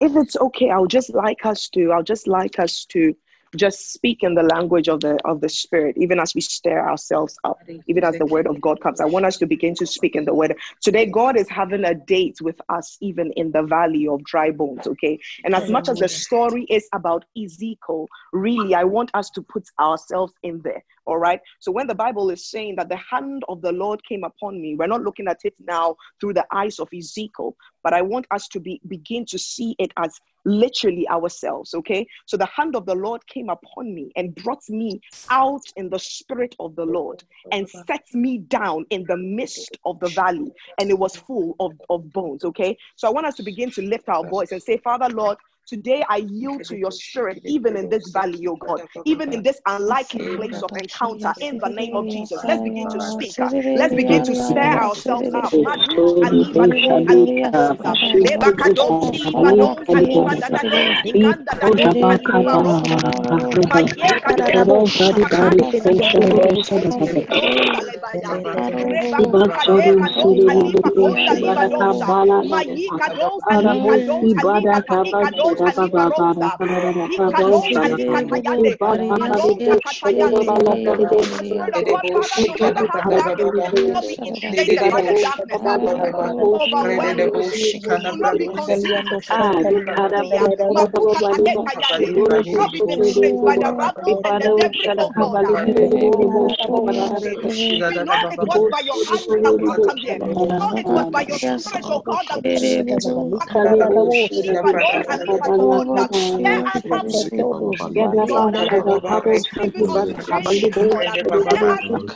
if it's okay, I would just like us to, I'll just like us to just speak in the language of the of the spirit, even as we stir ourselves up, even as the word of God comes. I want us to begin to speak in the word. Today, God is having a date with us, even in the valley of dry bones. Okay. And as much as the story is about Ezekiel, really, I want us to put ourselves in there. All right. So when the Bible is saying that the hand of the Lord came upon me, we're not looking at it now through the eyes of Ezekiel, but I want us to be begin to see it as literally ourselves. Okay. So the hand of the Lord came upon me and brought me out in the spirit of the Lord and set me down in the midst of the valley, and it was full of, of bones. Okay. So I want us to begin to lift our voice and say, Father Lord, Today I yield to your spirit, even in this valley, oh God, even in this unlikely place of encounter, in the name of Jesus. Let's begin to speak. Let's begin to stir ourselves up. Madu oh by your spirit, oh God, that we Let us have this Lord. Even on today, Lord, let in the name of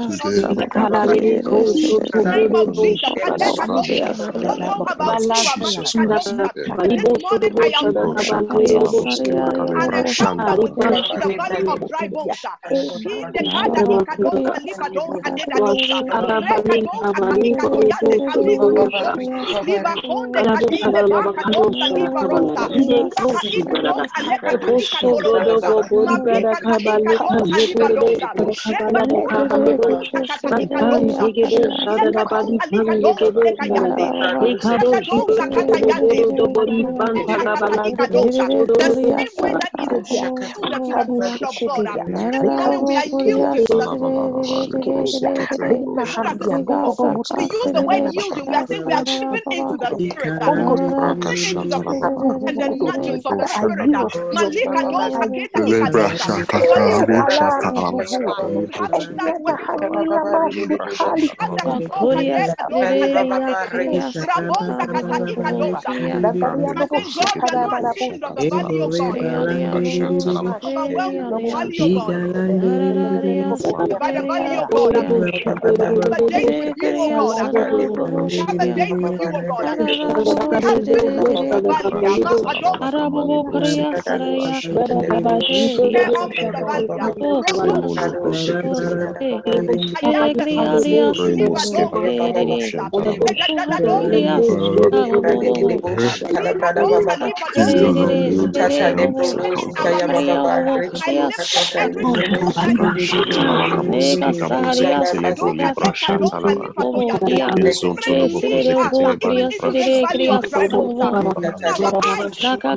Jesus. Don't know about you, but this morning I am an encounter with the, with the valley of dry bones. In the Kada Ikadonka Likadonka Dedadosa, Rekadonka Kalikadoyande Kalika Liba Konde Kadinde Bakadonka Liba Rosa, Ikadonka Leka Kalika Dosa, Marika Kalika Donka Likadosa, Rebekuka Kalikusa Katalika Dosa, Yekadonka Likadosa Ketayande, Rekadosa Katayande, the same way that Ezekiel killed the prophet of God. This morning we are yielding to the we use the word yielding. We are saying we are giving into the spirit. Uh, the the nudgings of the spirit. Uh, Malika dosa keta ikadosa. For this we have to start working on it. Anda kusoka deka doka lekete. Rabonda kata ikadosa. We are saying we are not ashamed of the valley of God. Overwhelmed with the valley of God. By the valley of God. Have a with you, oh God. Have a date with you, oh God. Shaka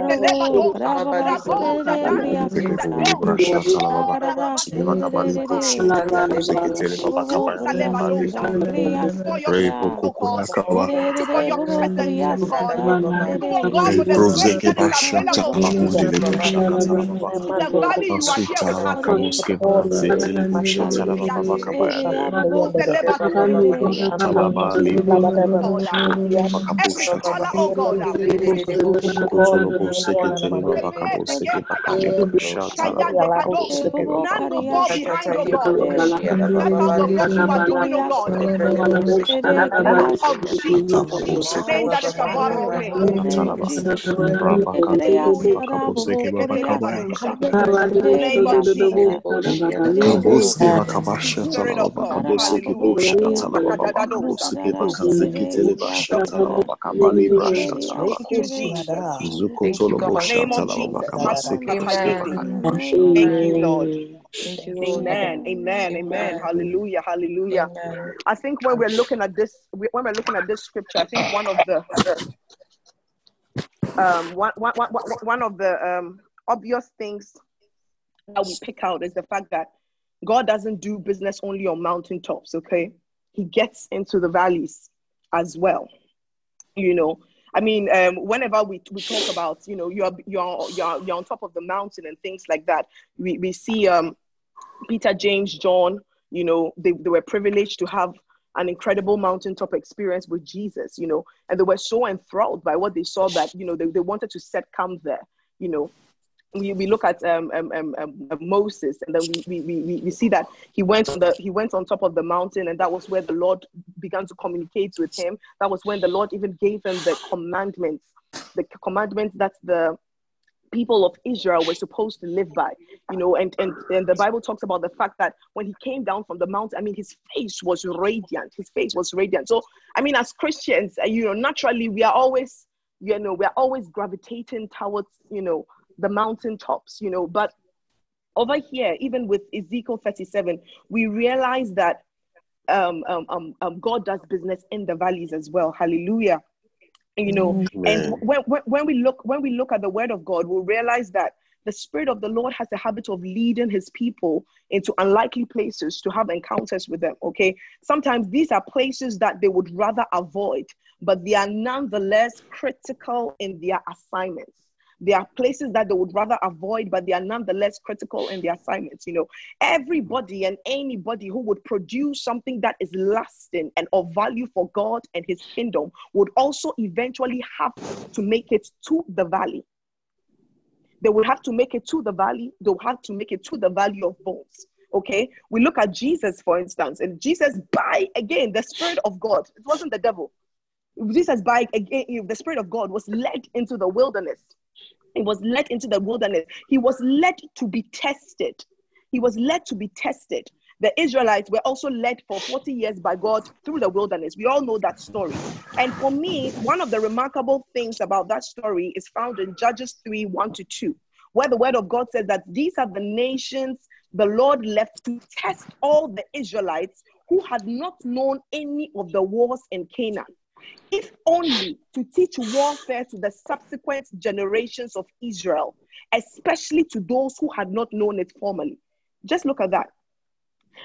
have dates with you in the valley. Stir up in the valley. oh God. None will fall behind, God. Step out of what you are doing, God. Of Jesus, name that is above all names. Name of Jesus. Spirit of God. Name of Jesus. Thank you, Lord. Amen. Amen. Amen. Hallelujah. Hallelujah. I think when we're looking at this, when we're looking at this scripture, I think one of the um one, one, one, one of the um obvious things that we pick out is the fact that God doesn't do business only on mountaintops, okay? He gets into the valleys as well. You know, I mean, um, whenever we, we talk about, you know, you're, you're, you're, you're on top of the mountain and things like that, we, we see um, Peter, James, John, you know, they, they were privileged to have an incredible mountaintop experience with Jesus, you know, and they were so enthralled by what they saw that, you know, they, they wanted to set camp there, you know, we, we look at um, um, um, um, Moses, and then we, we, we, we see that he went on the he went on top of the mountain, and that was where the Lord began to communicate with him. That was when the Lord even gave him the commandments, the commandments that the people of Israel were supposed to live by. You know, and, and and the Bible talks about the fact that when he came down from the mountain, I mean, his face was radiant. His face was radiant. So, I mean, as Christians, uh, you know, naturally we are always, you know, we are always gravitating towards, you know the mountaintops, you know. But over here, even with Ezekiel 37, we realize that um, um, um, um, God does business in the valleys as well. Hallelujah. You know, Amen. and when, when, when we look when we look at the word of God, we'll realize that the spirit of the lord has a habit of leading his people into unlikely places to have encounters with them okay sometimes these are places that they would rather avoid but they are nonetheless critical in their assignments there are places that they would rather avoid, but they are nonetheless critical in their assignments. You know, everybody and anybody who would produce something that is lasting and of value for God and His kingdom would also eventually have to make it to the valley. They will have to make it to the valley. They'll have to make it to the valley of bones. Okay, we look at Jesus, for instance, and Jesus, by again, the Spirit of God, it wasn't the devil. Jesus, by again, the Spirit of God was led into the wilderness he was led into the wilderness. He was led to be tested. He was led to be tested. The Israelites were also led for 40 years by God through the wilderness. We all know that story. And for me, one of the remarkable things about that story is found in Judges 3 1 to 2, where the word of God says that these are the nations the Lord left to test all the Israelites who had not known any of the wars in Canaan if only to teach warfare to the subsequent generations of Israel, especially to those who had not known it formerly. Just look at that.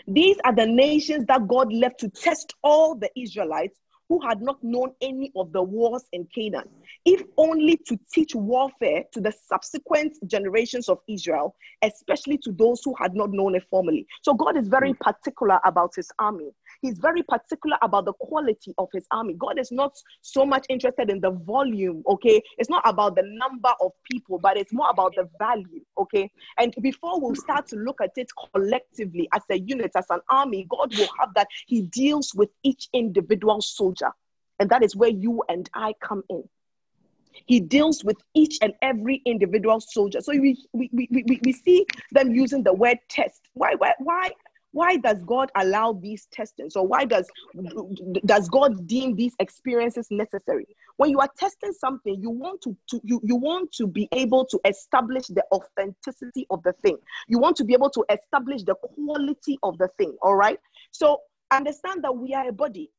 These are the nations that God left to test all the Israelites who had not known any of the wars in Canaan, if only to teach warfare to the subsequent generations of Israel, especially to those who had not known it formerly. So God is very hmm. particular about his army. He's very particular about the quality of his army. God is not so much interested in the volume, okay? It's not about the number of people, but it's more about the value, okay? And before we start to look at it collectively as a unit, as an army, God will have that He deals with each individual soldier. And that is where you and I come in. He deals with each and every individual soldier. So we, we, we, we, we see them using the word test. Why, why, why why does god allow these testings? Or why does does god deem these experiences necessary? When you are testing something you want to, to you, you want to be able to establish the authenticity of the thing. You want to be able to establish the quality of the thing all right? So understand that we are a body.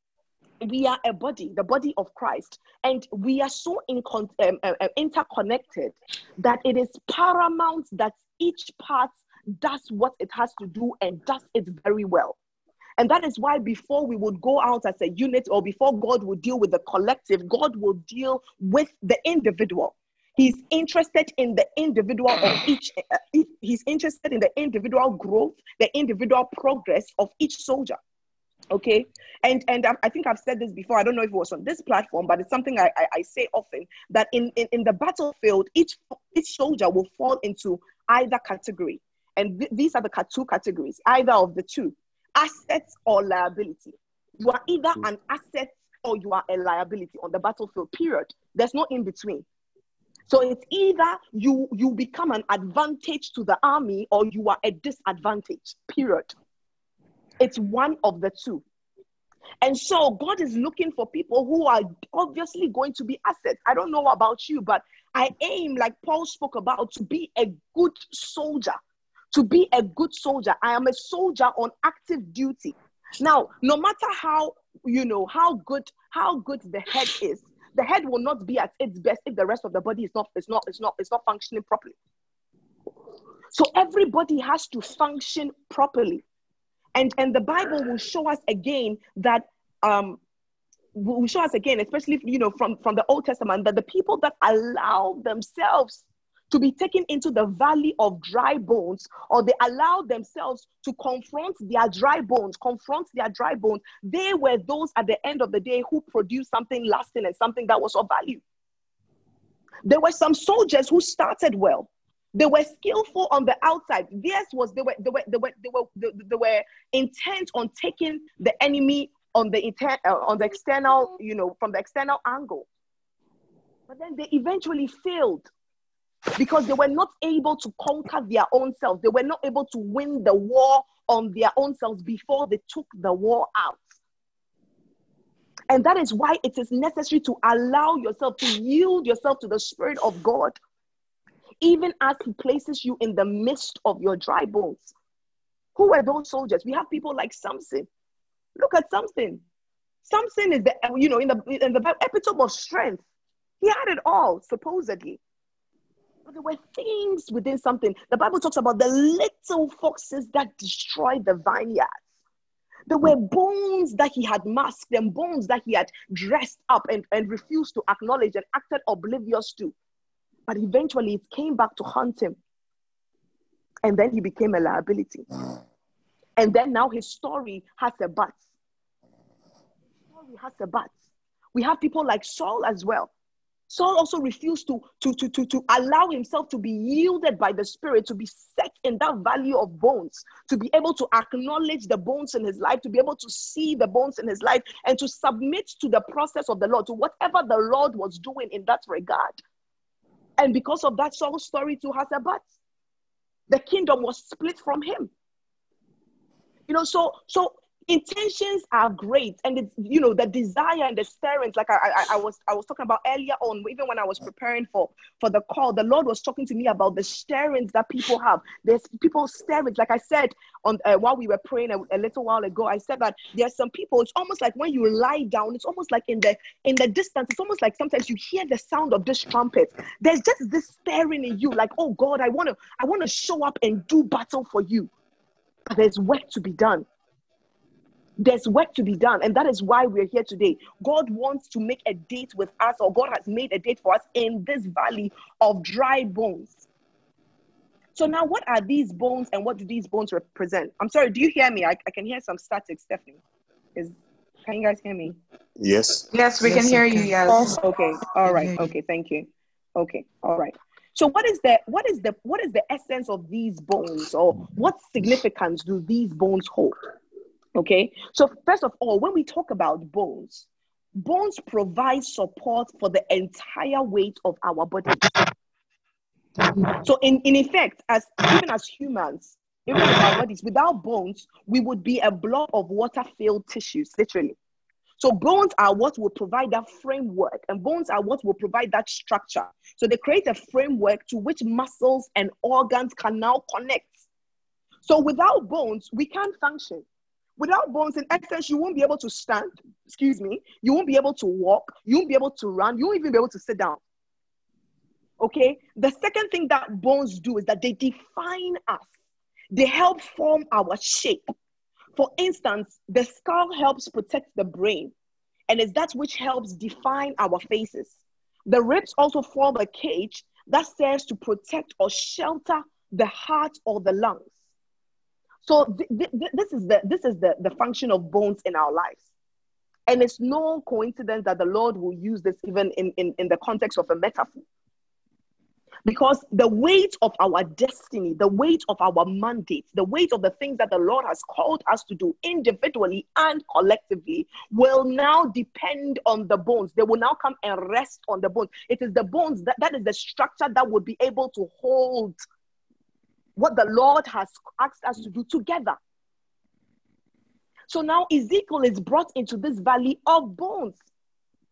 We are a body, the body of Christ, and we are so in, um, uh, uh, interconnected that it is paramount that each part does what it has to do and does it very well. And that is why before we would go out as a unit or before God would deal with the collective, God will deal with the individual. He's interested in the individual of each, uh, he's interested in the individual growth, the individual progress of each soldier okay and and I, think i've said this before i don't know if it was on this platform but it's something i i, I say often that in, in in the battlefield each each soldier will fall into either category and th- these are the two categories either of the two assets or liability you are either hmm. an asset or you are a liability on the battlefield period there's no in between so it's either you you become an advantage to the army or you are a disadvantage period it's one of the two. And so God is looking for people who are obviously going to be assets. I don't know about you, but I aim, like Paul spoke about, to be a good soldier. To be a good soldier. I am a soldier on active duty. Now, no matter how, you know, how good, how good the head is, the head will not be at its best if the rest of the body is not, is not, is not, is not functioning properly. So everybody has to function properly. And, and the Bible will show us again that um, will show us again, especially you know from, from the Old Testament, that the people that allow themselves to be taken into the valley of dry bones, or they allowed themselves to confront their dry bones, confront their dry bones, they were those at the end of the day who produced something lasting and something that was of value. There were some soldiers who started well, they were skillful on the outside. Theirs was they were they were they were they were, they, they were intent on taking the enemy on the inter- uh, on the external, you know, from the external angle. But then they eventually failed because they were not able to conquer their own selves. They were not able to win the war on their own selves before they took the war out. And that is why it is necessary to allow yourself to yield yourself to the Spirit of God even as he places you in the midst of your dry bones. Who were those soldiers? We have people like Samson. Look at Samson. Samson is the you know in the in the epitome of strength. He had it all supposedly, there were things within something. The Bible talks about the little foxes that destroyed the vineyards. There were bones that he had masked and bones that he had dressed up and, and refused to acknowledge and acted oblivious to. But eventually it came back to haunt him. And then he became a liability. And then now his story has a but. Story has a but. We have people like Saul as well. Saul also refused to, to, to, to, to allow himself to be yielded by the Spirit, to be set in that value of bones, to be able to acknowledge the bones in his life, to be able to see the bones in his life, and to submit to the process of the Lord, to whatever the Lord was doing in that regard. And because of that, Saul's story too has a but. The kingdom was split from him. You know, so so intentions are great and it's you know the desire and the stirrings like I, I, I was i was talking about earlier on even when i was preparing for for the call the lord was talking to me about the stirrings that people have. There's people stirrings like i said on uh, while we were praying a, a, little while ago i said that there's some people it's almost like when you lie down it's almost like in the in the distance it's almost like sometimes you hear the sound of this trumpet. There's just this stirring in you like oh god i want to i want to show up and do battle for you. But there's work to be done there's work to be done, and that is why we're here today. God wants to make a date with us, or God has made a date for us in this valley of dry bones. So, now what are these bones and what do these bones represent? I'm sorry, do you hear me? I, I can hear some static, Stephanie. Is can you guys hear me? Yes. Yes, we yes, can hear you. Yes. Okay. All right. Okay. Thank you. Okay. All right. So what is the what is the what is the essence of these bones or what significance do these bones hold? Okay, so first of all, when we talk about bones, bones provide support for the entire weight of our body. So, in, in effect, as even as humans, even with our bodies, without bones, we would be a blob of water-filled tissues, literally. So bones are what will provide that framework, and bones are what will provide that structure. So they create a framework to which muscles and organs can now connect. So without bones, we can't function. Without bones, in essence, you won't be able to stand. Excuse me. You won't be able to walk. You won't be able to run. You won't even be able to sit down. Okay. The second thing that bones do is that they define us, they help form our shape. For instance, the skull helps protect the brain, and it's that which helps define our faces. The ribs also form a cage that serves to protect or shelter the heart or the lungs. So th- th- this is the this is the, the function of bones in our lives. And it's no coincidence that the Lord will use this even in, in, in the context of a metaphor. Because the weight of our destiny, the weight of our mandate, the weight of the things that the Lord has called us to do individually and collectively will now depend on the bones. They will now come and rest on the bones. It is the bones that, that is the structure that will be able to hold what the Lord has asked us to do together. So now Ezekiel is brought into this valley of bones.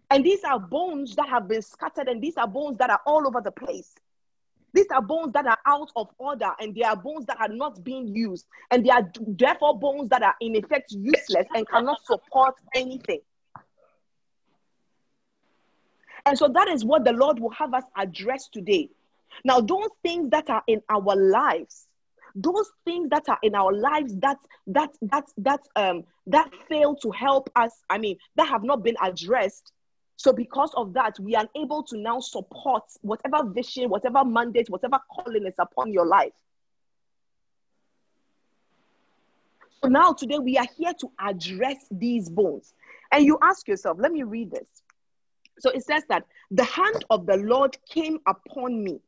And these are bones that have been scattered, and these are bones that are all over the place. These are bones that are out of order, and they are bones that are not being used. And they are therefore bones that are in effect useless and cannot support anything. And so that is what the Lord will have us address today. Now, those things that are in our lives, those things that are in our lives that that that that um that fail to help us, I mean, that have not been addressed. So, because of that, we are able to now support whatever vision, whatever mandate, whatever calling is upon your life. So now today we are here to address these bones. And you ask yourself, let me read this. So it says that the hand of the Lord came upon me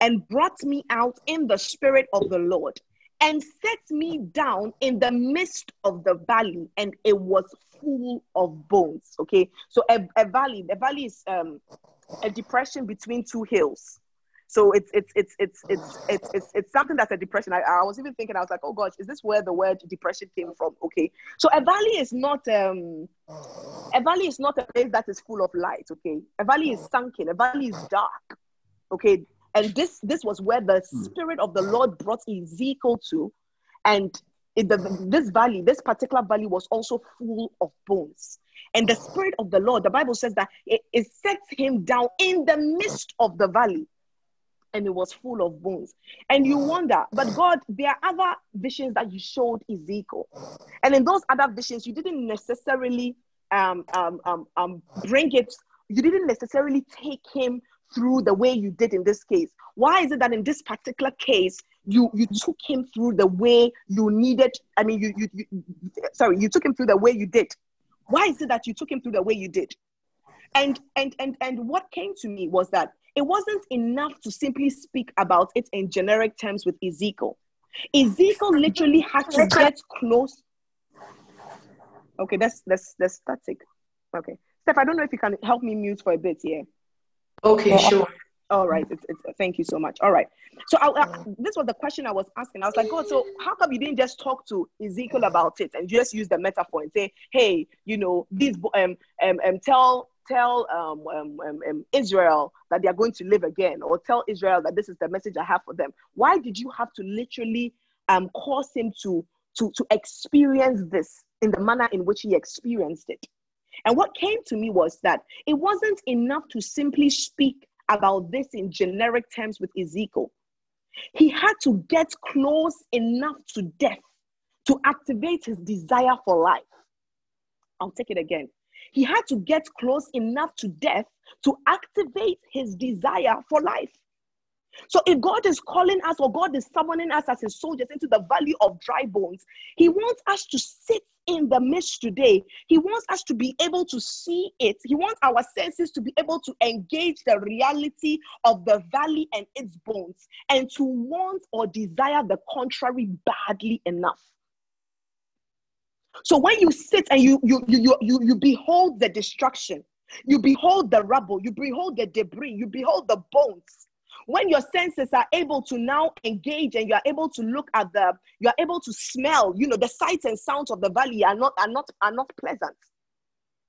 and brought me out in the spirit of the Lord and set me down in the midst of the valley, and it was full of bones. Okay, so a, a valley, the valley is um, a depression between two hills. So it's it's it's it's it's it's it's, it's something that's a depression. I, I was even thinking, I was like, oh gosh, is this where the word depression came from? Okay, so a valley is not um a valley is not a place that is full of light. Okay, a valley is sunken. A valley is dark. Okay, and this this was where the hmm. spirit of the lord brought ezekiel to and it, the, this valley this particular valley was also full of bones and the spirit of the lord the bible says that it, it set him down in the midst of the valley and it was full of bones. And you wonder, but God, there are other visions that you showed Ezekiel. And in those other visions, you didn't necessarily um, um, um, um, bring it, you didn't necessarily take him through the way you did in this case? Why is it that in this particular case, you you took him through the way you needed? I mean, you, you, you sorry, you took him through the way you did. Why is it that you took him through the way you did? And and and and what came to me was that it wasn't enough to simply speak about it in generic terms with Ezekiel. Ezekiel literally had to get close. Okay, that's that's that's static. Okay. Steph, I don't know if you can help me mute for a bit here. Okay, sure. All right. It's, it's, thank you so much. All right. So I, I, this was the question I was asking. I was like, God, so how come you didn't just talk to Ezekiel about it and you just use the metaphor and say, hey, you know, these um um, um tell tell um, um, um, um, Israel that they are going to live again, or tell Israel that this is the message I have for them. Why did you have to literally um cause him to to to experience this in the manner in which he experienced it? And what came to me was that it wasn't enough to simply speak about this in generic terms with Ezekiel. He had to get close enough to death to activate his desire for life. I'll take it again. He had to get close enough to death to activate his desire for life. So if God is calling us or God is summoning us as his soldiers into the valley of dry bones, he wants us to sit in the midst today. He wants us to be able to see it. He wants our senses to be able to engage the reality of the valley and its bones and to want or desire the contrary badly enough. So when you sit and you you you you, you behold the destruction, you behold the rubble, you behold the debris, you behold the bones when your senses are able to now engage and you are able to look at the you are able to smell you know the sights and sounds of the valley are not are not are not pleasant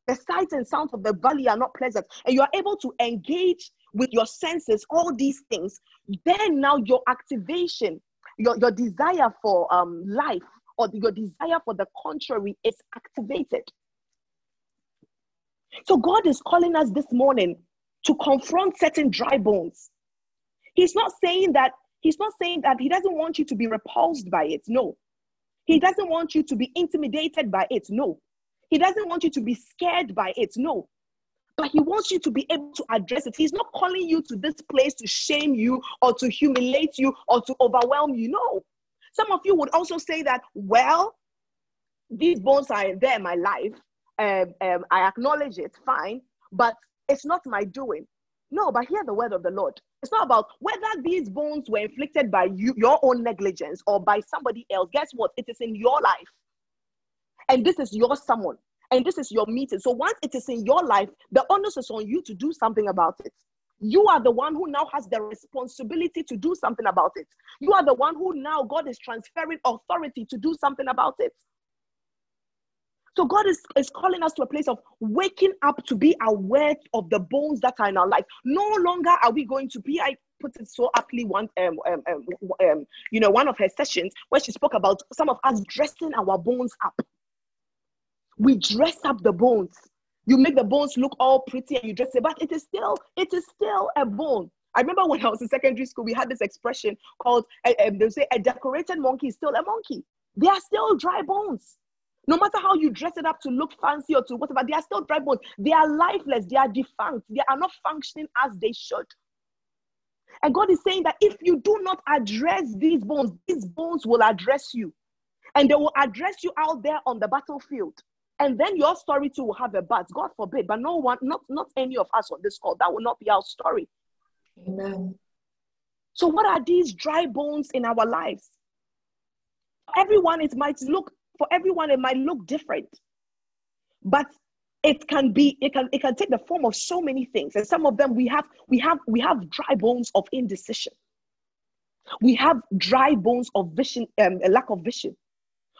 the sights and sounds of the valley are not pleasant and you are able to engage with your senses all these things then now your activation your, your desire for um, life or your desire for the contrary is activated. So God is calling us this morning to confront certain dry bones. He's not saying that he's not saying that he doesn't want you to be repulsed by it. No. He doesn't want you to be intimidated by it. No. He doesn't want you to be scared by it. No. But he wants you to be able to address it. He's not calling you to this place to shame you or to humiliate you or to overwhelm you. No. Some of you would also say that, well, these bones are there in my life. Um, um, I acknowledge it, fine, but it's not my doing. No, but hear the word of the Lord. It's not about whether these bones were inflicted by you, your own negligence or by somebody else. Guess what? It is in your life. And this is your someone. And this is your meeting. So once it is in your life, the onus is on you to do something about it. You are the one who now has the responsibility to do something about it. You are the one who now God is transferring authority to do something about it. So God is, is calling us to a place of waking up to be aware of the bones that are in our life. No longer are we going to be, I put it so aptly one um, um, um, um, you know, one of her sessions where she spoke about some of us dressing our bones up. We dress up the bones. You make the bones look all pretty and you dress it, but it is still, it is still a bone. I remember when I was in secondary school, we had this expression called, uh, they say, a decorated monkey is still a monkey. They are still dry bones. No matter how you dress it up to look fancy or to whatever, they are still dry bones. They are lifeless. They are defunct. They are not functioning as they should. And God is saying that if you do not address these bones, these bones will address you. And they will address you out there on the battlefield. And then your story too will have a but. God forbid. But no one, not, not any of us on this call, that will not be our story. Amen. So, what are these dry bones in our lives? Everyone, it might look for everyone it might look different but it can be it can it can take the form of so many things. And some of them we have we have we have dry bones of indecision. We have dry bones of vision um, a lack of vision.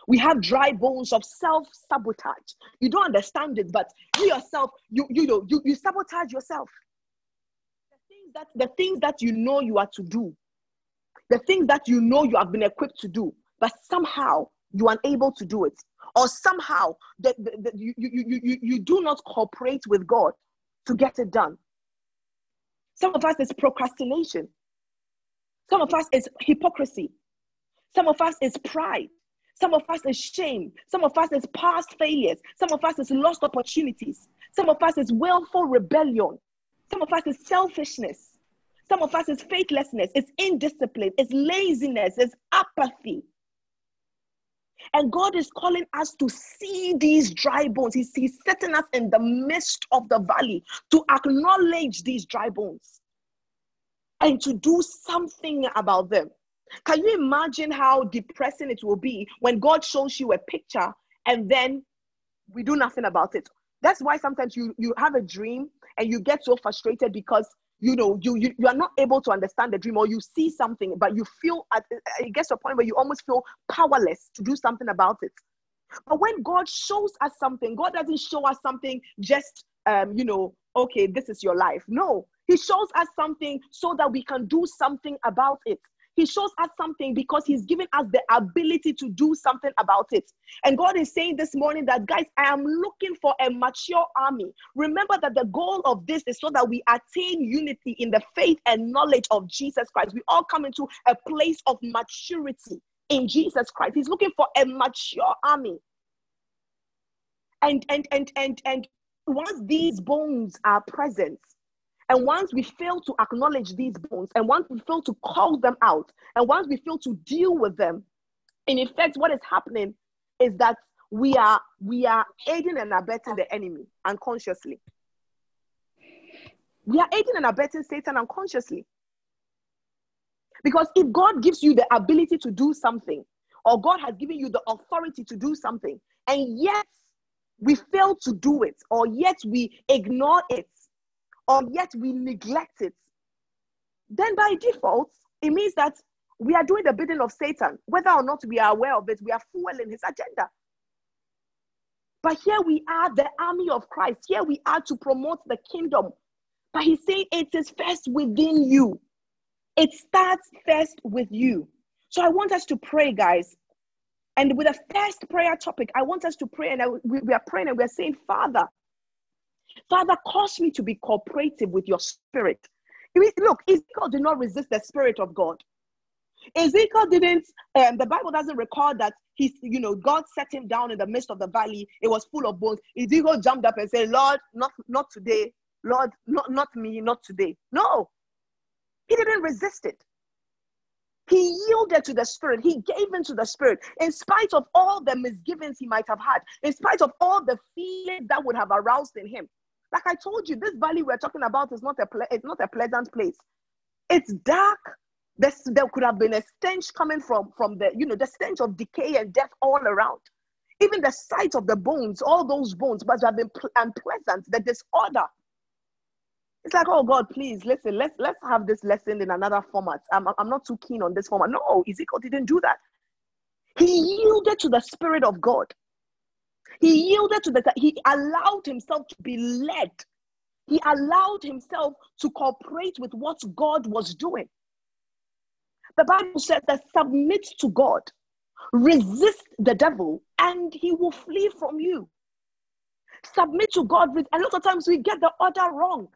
We have dry bones of self-sabotage. You don't understand it but you yourself you you know you, you sabotage yourself. The things that the things that you know you are to do the things that you know you have been equipped to do but somehow you are unable to do it. Or somehow that, you, you, you, you do not cooperate with god to get it done. Some of us is procrastination. Some of us is hypocrisy. Some of us is pride. Some of us is shame. Some of us is past failures. Some of us is lost opportunities. Some of us is willful rebellion. Some of us is selfishness. Some of us is faithlessness. It's indiscipline. It's laziness. It's apathy and God is calling us to see these dry bones. He's, he's setting us in the midst of the valley to acknowledge these dry bones and to do something about them. Can you imagine how depressing it will be when God shows you a picture and then we do nothing about it? That's why sometimes you, you have a dream and you get so frustrated because you know you, you you are not able to understand the dream or you see something but you feel at, it gets to a point where you almost feel powerless to do something about it. But when god shows us something god doesn't show us something just um you know okay this is your life. No he shows us something so that we can do something about it he shows us something because He's given us the ability to do something about it. And God is saying this morning that, guys, I am looking for a mature army. Remember that the goal of this is so that we attain unity in the faith and knowledge of Jesus Christ. We all come into a place of maturity in Jesus Christ. He's looking for a mature army. And and and and and once these bones are present, and once we fail to acknowledge these bones, and once we fail to call them out, and once we fail to deal with them, in effect, what is happening is that we are we are aiding and abetting the enemy unconsciously. We are aiding and abetting Satan unconsciously. Because if God gives you the ability to do something, or God has given you the authority to do something, and yet we fail to do it, or yet we ignore it, yet we neglect it, then by default, it means that we are doing the bidding of Satan. Whether or not we are aware of it, we are fueling his agenda. But here we are, the army of Christ. Here we are to promote the kingdom. But he's saying it is first within you. It starts first with you. So I want us to pray, guys. And with the first prayer topic, I want us to pray, and we, we are praying and we're saying, Father, Father, cause me to be cooperative with your spirit. Look, Ezekiel did not resist the spirit of God. Ezekiel didn't, um, the Bible doesn't record that he, you know, God set him down in the midst of the valley. It was full of bones. Ezekiel jumped up and said, Lord, not, not today. Lord, not, not me, not today. No, he didn't resist it. He yielded to the Spirit. He gave into the Spirit in spite of all the misgivings he might have had, in spite of all the feelings that would have aroused in him. Like I told you, this valley we're talking about is not a ple- it's not a pleasant place. It's dark. There's, there could have been a stench coming from from the you know the stench of decay and death all around. Even the sight of the bones, all those bones must have been pl- unpleasant. The disorder, it's like, oh God, please listen. Let's let's have this lesson in another format. I'm I'm not too keen on this format. No, Ezekiel didn't do that. He yielded to the spirit of God. He yielded to the. He allowed himself to be led. He allowed himself to cooperate with what God was doing. The Bible says that submit to God, resist the devil, and he will flee from you. Submit to God. A lot of times we get the order wrong.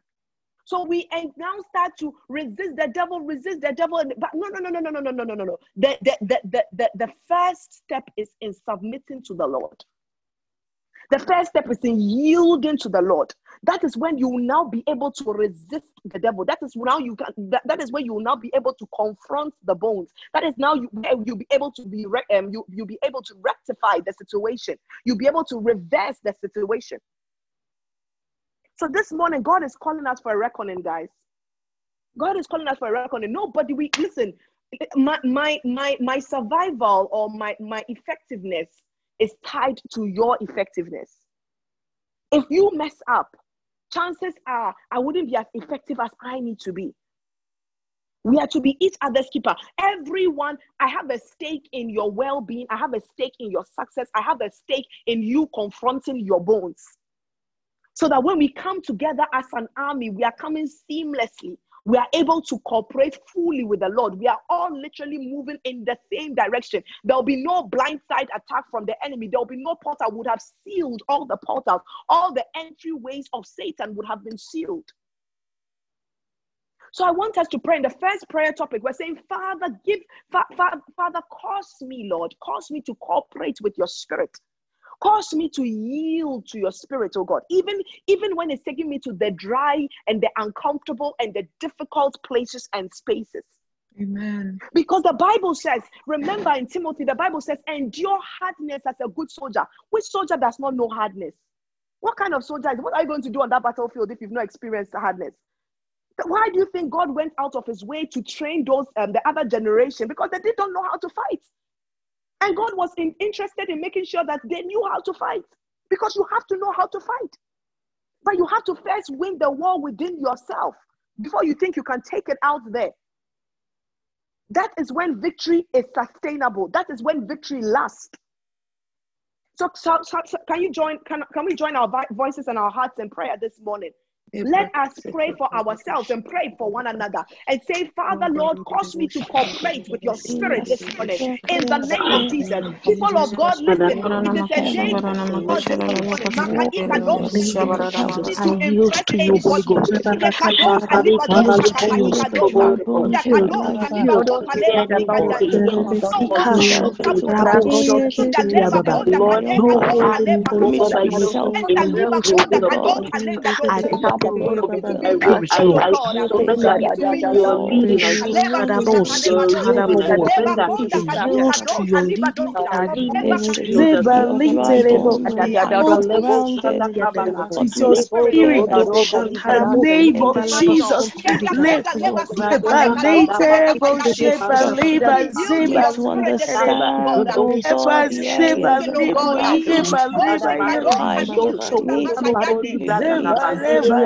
So we now start to resist the devil, resist the devil. But no, no, no, no, no, no, no, no, no, no, no. The, the, the, the, the, the first step is in submitting to the Lord. The first step is in yielding to the Lord. That is when you will now be able to resist the devil. That is now you can. That, that is when you will now be able to confront the bones. That is now you you'll be able to be um you you'll be able to rectify the situation. You'll be able to reverse the situation. So this morning, God is calling us for a reckoning, guys. God is calling us for a reckoning. Nobody, we listen. My my my my survival or my my effectiveness is tied to your effectiveness. If you mess up, chances are I wouldn't be as effective as I need to be. We are to be each other's keeper. Everyone, I have a stake in your well being. I have a stake in your success. I have a stake in you confronting your bones. So that when we come together as an army, we are coming seamlessly. We are able to cooperate fully with the Lord. We are all literally moving in the same direction. There will be no blindside attack from the enemy. There will be no portal would have sealed all the portals. All the entryways of Satan would have been sealed. So I want us to pray in the first prayer topic. We're saying, Father, give, fa- fa- Father, cause me, Lord, cause me to cooperate with your spirit. Cause me to yield to your spirit, oh God. Even, even when it's taking me to the dry and the uncomfortable and the difficult places and spaces. Amen. Because the Bible says, remember in Timothy, the Bible says, endure hardness as a good soldier. Which soldier does not know hardness? What kind of soldier is what are you going to do on that battlefield if you've not experienced hardness? Why do you think God went out of his way to train those um, the other generation? Because they didn't know how to fight. And God was in, interested in making sure that they knew how to fight because you have to know how to fight. But you have to first win the war within yourself before you think you can take it out there. That is when victory is sustainable. That is when victory lasts. So, so, so, so can you join? Can, can we join our voices and our hearts in prayer this morning? Let us pray for ourselves and pray for one another and say, Father, Lord, cause me to cooperate with your spirit this morning in the name of Jesus. People of God, listen. It is a day for this morning. Cause Jesus.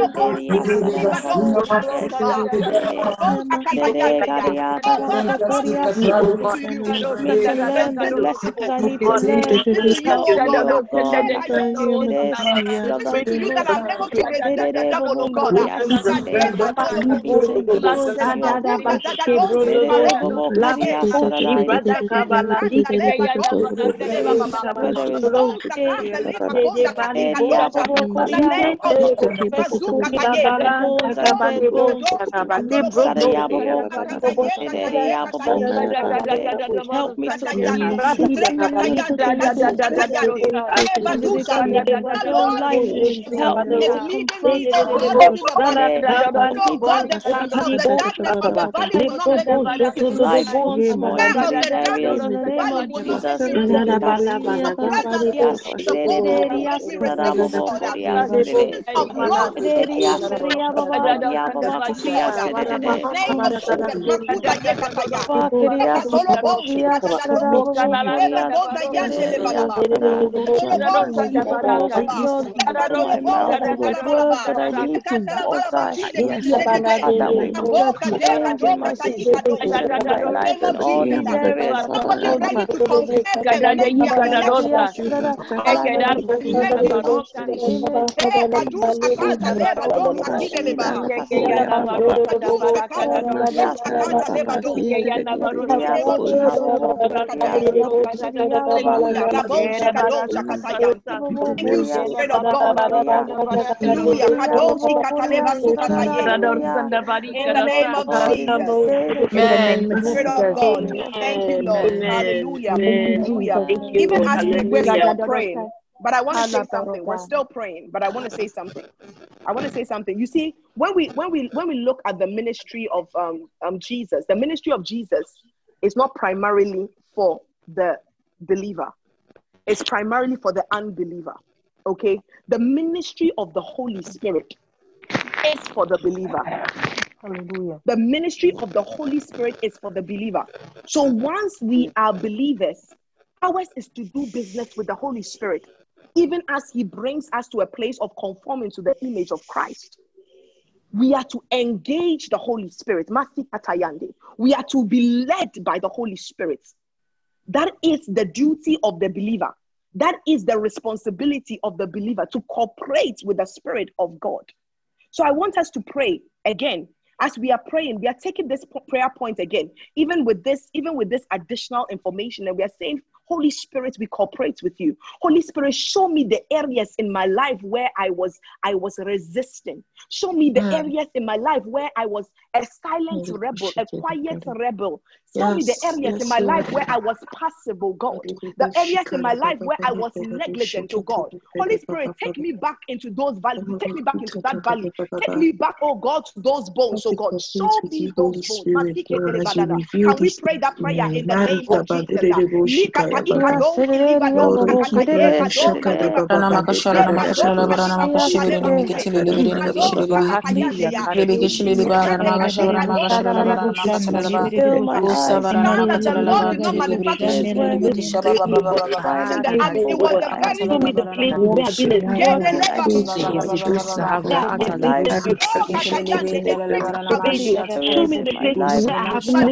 anybody I, I, I Help me to Help me life once in these areas in the name of Jesus. my mouth with words that I need to glorify. That will bring change in my situation in my life and all these areas. In the name of Jesus. Amen. Spirit of God. Thank you, Lord. Hallelujah. Hallelujah. Even as we, we're praying, but I want to say something. We're still praying, but I want to say something. I want to say something. You see, when we when we when we look at the ministry of um, um Jesus, the ministry of Jesus is not primarily for the believer. It's primarily for the unbeliever. Okay? The ministry of the Holy Spirit is for the believer. Hallelujah. The ministry of the Holy Spirit is for the believer. So once we are believers, ours is to do business with the Holy Spirit, even as He brings us to a place of conforming to the image of Christ. We are to engage the Holy Spirit. We are to be led by the Holy Spirit. That is the duty of the believer. That is the responsibility of the believer to cooperate with the Spirit of God. So I want us to pray again. As we are praying, we are taking this prayer point again, even with this, even with this additional information, and we are saying, Holy Spirit, we cooperate with you. Holy Spirit, show me the areas in my life where I was I was resisting. Show me the Mm. areas in my life where I was a silent rebel, a quiet rebel. Show me the Yes, areas in my Lord. life where I was passive, oh God. The areas in my life where I was negligent, oh God. Holy Spirit, take me back into those valleys. Take me back into that valley. Take me back, oh God, to those bones, oh God. Show me those bones. Can we pray that prayer in the name of Jesus? Likata ikado, ilibado, sakataye, kado, Ranamakashara Namakashara Baranamakashi Mikitili Mikishili Rebekishili Baranamagashara Namagashara Baranamakatalaba Fill my Usa eyes, Now that the Lord Baranamakatalaba did not manufacture Tilibrikishi this word Mikisha Baba Baba in the earth, it was the very Show me the places where I've been at work and I need to help my life to these me in the my places life where I have where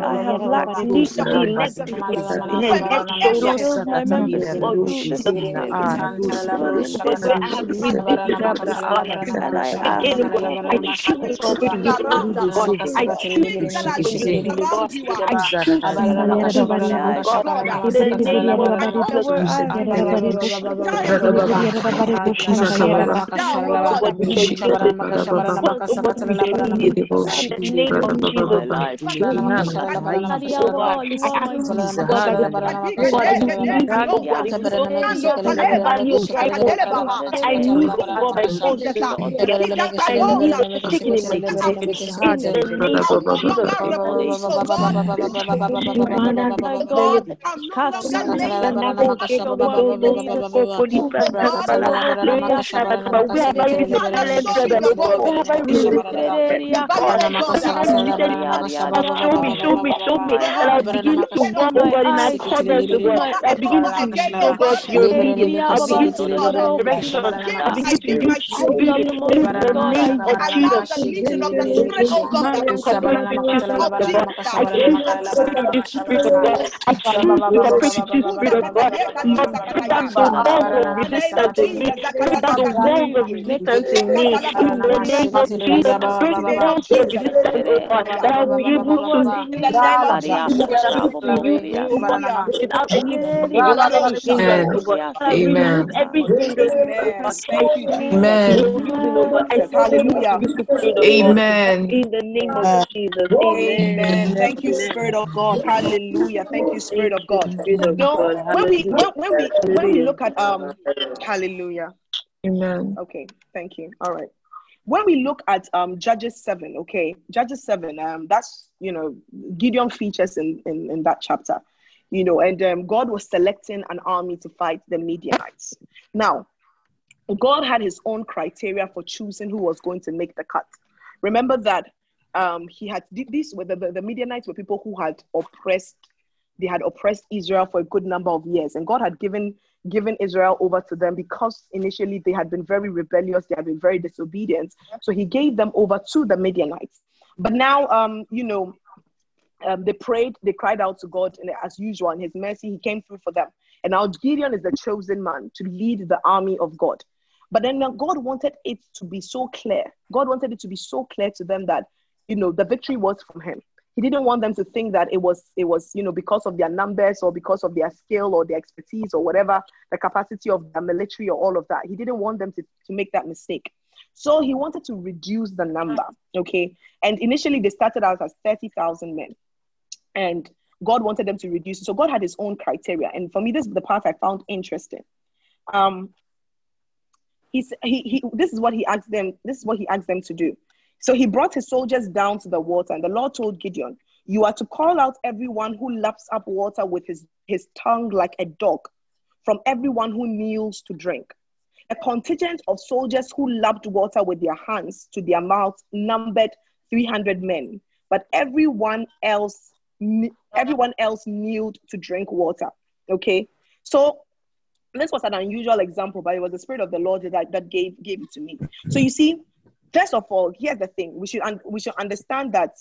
missed I it. have Where those areas where where there seemed to be and where I have lacked to be wisdom. negligence. Where those areas Build my members with fruit that they may become fruitful in this where I have season. resisted And I ask God. I choose to truth, oh God. I choose to speak the truth, oh God. I choose to speak the truth, oh God. In the name of Show me, show me, show me. And I'll begin to walk, oh God, in accordance to God. I'll begin to oh God, to your leading. I'll begin to follow direction. I'll begin to use in the name of Jesus. I choose to spirit of God. I choose to operate with the spirit of God. Break down the walls of resistance in me. Break down the walls of resistance in me. In the name of Jesus. Break the walls of resistance, oh God. That I'll be able to in the name of Jesus. Without any without any hindrance, God. I remove every hindrance, God. Thank you, Jesus. Amen. Hallelujah. Amen. In the name of Jesus. Amen. Thank you, Spirit of God. Hallelujah. Thank you, Spirit of God. No, when we when, when we when we look at um Hallelujah. Amen. Okay, thank you. All right. When we look at um Judges 7, okay, Judges 7, um, that's you know, Gideon features in, in, in that chapter. You know, and um, God was selecting an army to fight the Midianites. Now, God had his own criteria for choosing who was going to make the cut. Remember that um, he had these were the, the, the Midianites were people who had oppressed, they had oppressed Israel for a good number of years, and God had given given Israel over to them because initially they had been very rebellious, they had been very disobedient. So he gave them over to the Midianites. But now, um, you know, um, they prayed, they cried out to God, and as usual, in His mercy, He came through for them. And now Gideon is the chosen man to lead the army of God. But then God wanted it to be so clear. God wanted it to be so clear to them that, you know, the victory was from Him. He didn't want them to think that it was, it was, you know, because of their numbers or because of their skill or their expertise or whatever, the capacity of the military or all of that. He didn't want them to, to make that mistake. So he wanted to reduce the number, okay? And initially they started out as 30,000 men. And God wanted them to reduce. So God had his own criteria. And for me, this is the part I found interesting. Um, he's, he, he, this is what he asked them, this is what he asked them to do. So he brought his soldiers down to the water, and the Lord told Gideon, You are to call out everyone who laps up water with his, his tongue like a dog, from everyone who kneels to drink. A contingent of soldiers who lapped water with their hands to their mouths numbered 300 men, but everyone else everyone else kneeled to drink water. Okay, so this was an unusual example, but it was the spirit of the Lord that, that gave gave it to me. So you see, First of all, here's the thing: we should un- we should understand that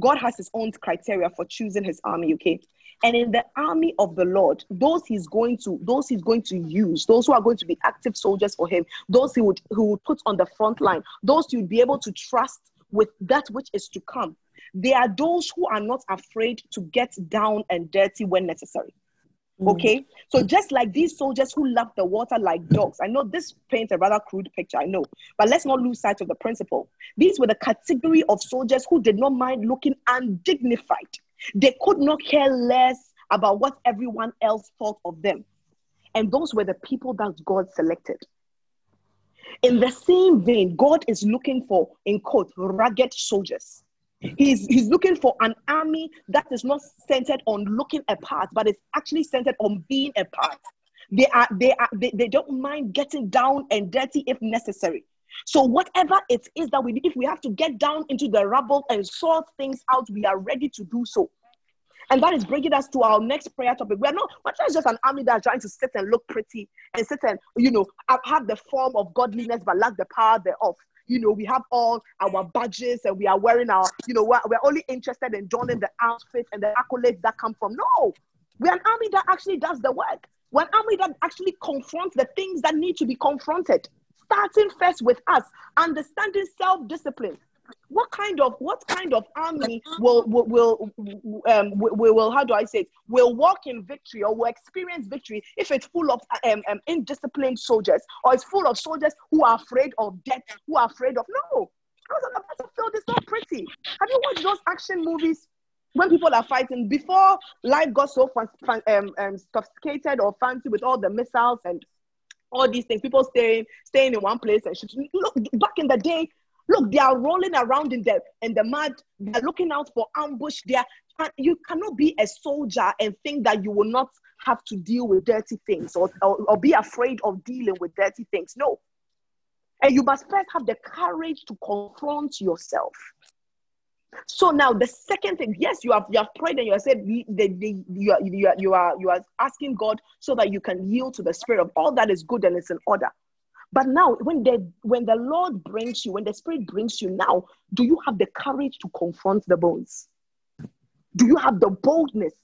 God has His own criteria for choosing His army. Okay, and in the army of the Lord, those He's going to those He's going to use, those who are going to be active soldiers for Him, those He would who would put on the front line, those you'd be able to trust with that which is to come. They are those who are not afraid to get down and dirty when necessary. Mm. Okay, so just like these soldiers who love the water like dogs, I know this paints a rather crude picture, I know, but let's not lose sight of the principle. These were the category of soldiers who did not mind looking undignified. They could not care less about what everyone else thought of them. And those were the people that God selected. In the same vein, God is looking for, in quote, rugged soldiers He's, he's looking for an army that is not centered on looking apart, but is actually centered on being a part. They are they are they, they don't mind getting down and dirty if necessary. So whatever it is that we if we have to get down into the rubble and sort things out, we are ready to do so. And that is bringing us to our next prayer topic. We're not, we're not just an army that's trying to sit and look pretty and sit and, you know, have the form of godliness but lack the power thereof you know, we have all our badges and we are wearing our, you know, we're, we're only interested in joining the outfit and the accolades that come from. No, we're an army that actually does the work. We're an army that actually confronts the things that need to be confronted. Starting first with us, understanding self discipline, what kind of what kind of army will will, will um will, will how do I say it? Will walk in victory or will experience victory if it's full of um, um indisciplined soldiers or it's full of soldiers who are afraid of death who are afraid of no. Because on the battlefield it's not pretty? Have you watched those action movies when people are fighting before life got so fun, fun, um, um, sophisticated or fancy with all the missiles and all these things people staying staying in one place and shooting. look back in the day Look, they are rolling around in the in the mud. They're looking out for ambush. There, you cannot be a soldier and think that you will not have to deal with dirty things or, or, or be afraid of dealing with dirty things. No. And you must first have the courage to confront yourself. So now the second thing, yes, you have you have prayed and you have said the, the, you, are, you, are, you are you are asking God so that you can yield to the Spirit of all that is good and it's in order. But now, when the when the Lord brings you, when the Spirit brings you now, do you have the courage to confront the bones? Do you have the boldness?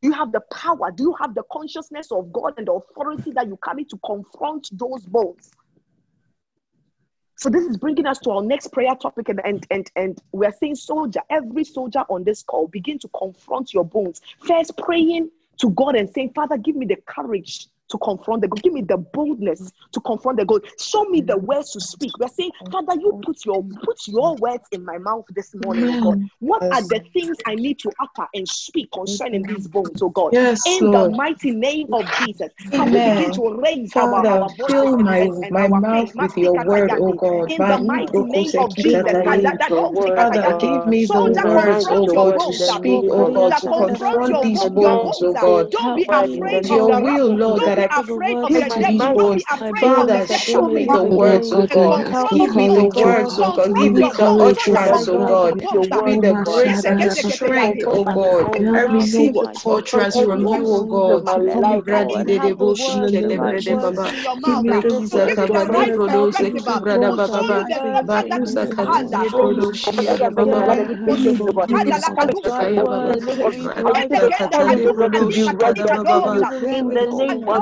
Do you have the power? Do you have the consciousness of God and the authority that you carry to confront those bones? So this is bringing us to our next prayer topic, and and and, and we are saying, soldier, every soldier on this call, begin to confront your bones. First, praying to God and saying, Father, give me the courage to confront the God. Give me the boldness to confront the God. Show me the words to speak. We're saying, Father, you put your put your words in my mouth this morning, yeah. God. What yes. are the things I need to utter and speak concerning these bones, oh God? Yes, in Lord. the mighty name of Jesus. Can we begin to raise Father, our, our fill my, my mouth with your word, oh God. In the mighty name of Jesus. Father, give me the words, oh, oh God, to speak, oh God, to confront these bones, oh God. Don't be afraid of your will, Lord, that be afraid of the dead. Don't be afraid of the. Show me the oh words, oh God. Give me the words, oh God. Give me the utterance, oh God. Give me the grace and the strength, oh God. I receive a fortress from you, O God. In eh, the name of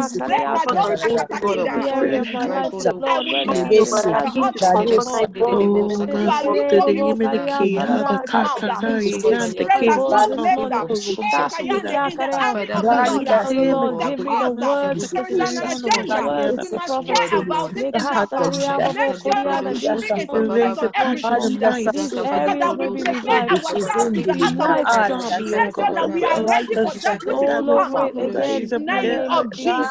Tonight, of Jesus.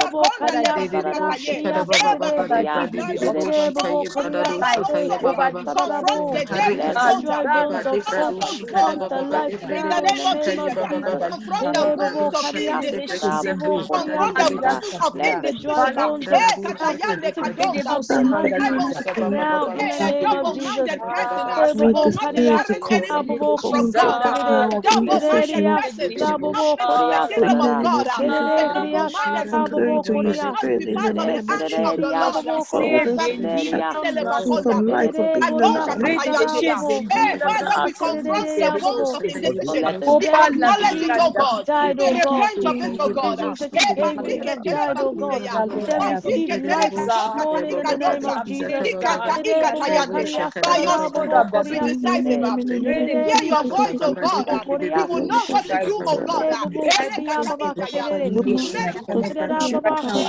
Double according to spirit in the name of we the will God. God, oh,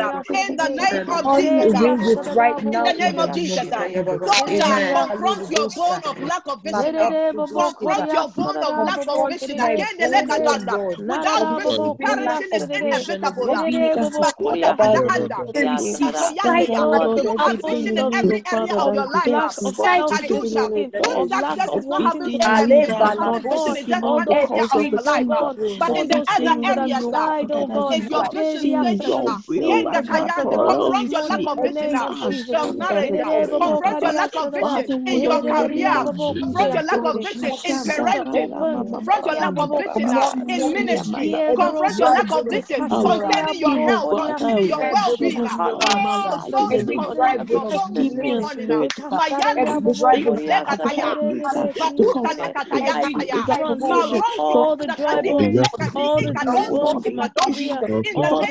uh, in the name of Jesus, right now, in the name of Jesus, God, uh, confront your bone of lack of vision, uh, confront your bone of lack of vision again, the lack of vision, without vision, parenting is inevitable. Without in of your life, in the of your life, but in the other areas, Confront your lack of vision. Confront your lack of vision in your. Confront your lack of vision parenting. Confront your lack of vision in ministry. Confront your lack of vision concerning your health, concerning your well being. All the Thank you.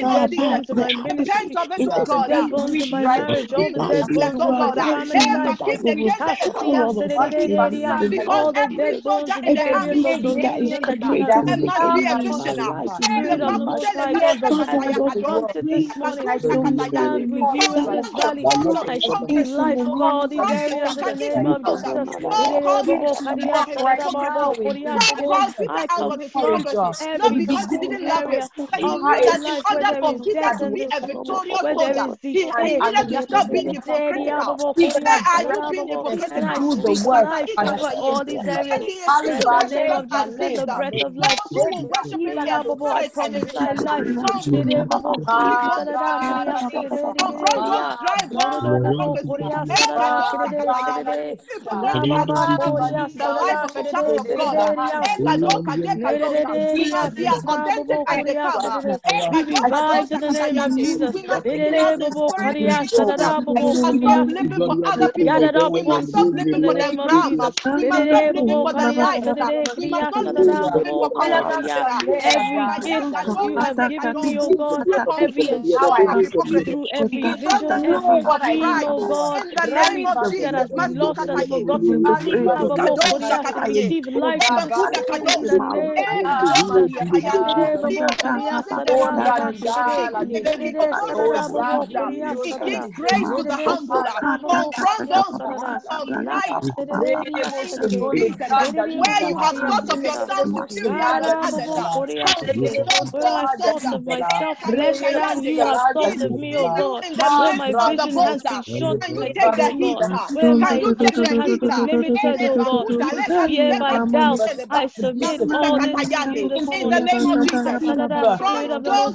I the is ordered for Peter to be a victorious soldier. He needed to stop being hypocritical. Peter, are you being hypocritical? Do the work all these areas. The breath of life. I a divine in the name of Jesus. Every you. Give grace to the humble. Where you have thought of yourself. Where you oh my I submit all to the name of Jesus. From those